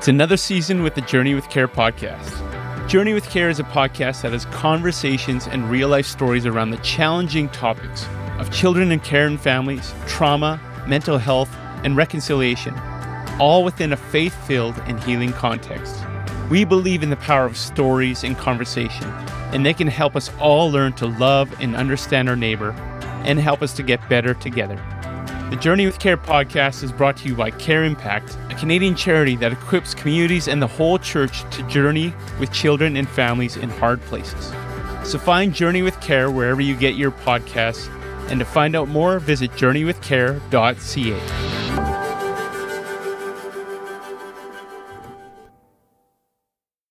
It's another season with the Journey with Care podcast. Journey with Care is a podcast that has conversations and real life stories around the challenging topics of children and care and families, trauma, mental health, and reconciliation, all within a faith filled and healing context. We believe in the power of stories and conversation, and they can help us all learn to love and understand our neighbor and help us to get better together. The Journey with Care podcast is brought to you by CareImpact, a Canadian charity that equips communities and the whole church to journey with children and families in hard places. So find Journey with Care wherever you get your podcasts, and to find out more, visit journeywithcare.ca.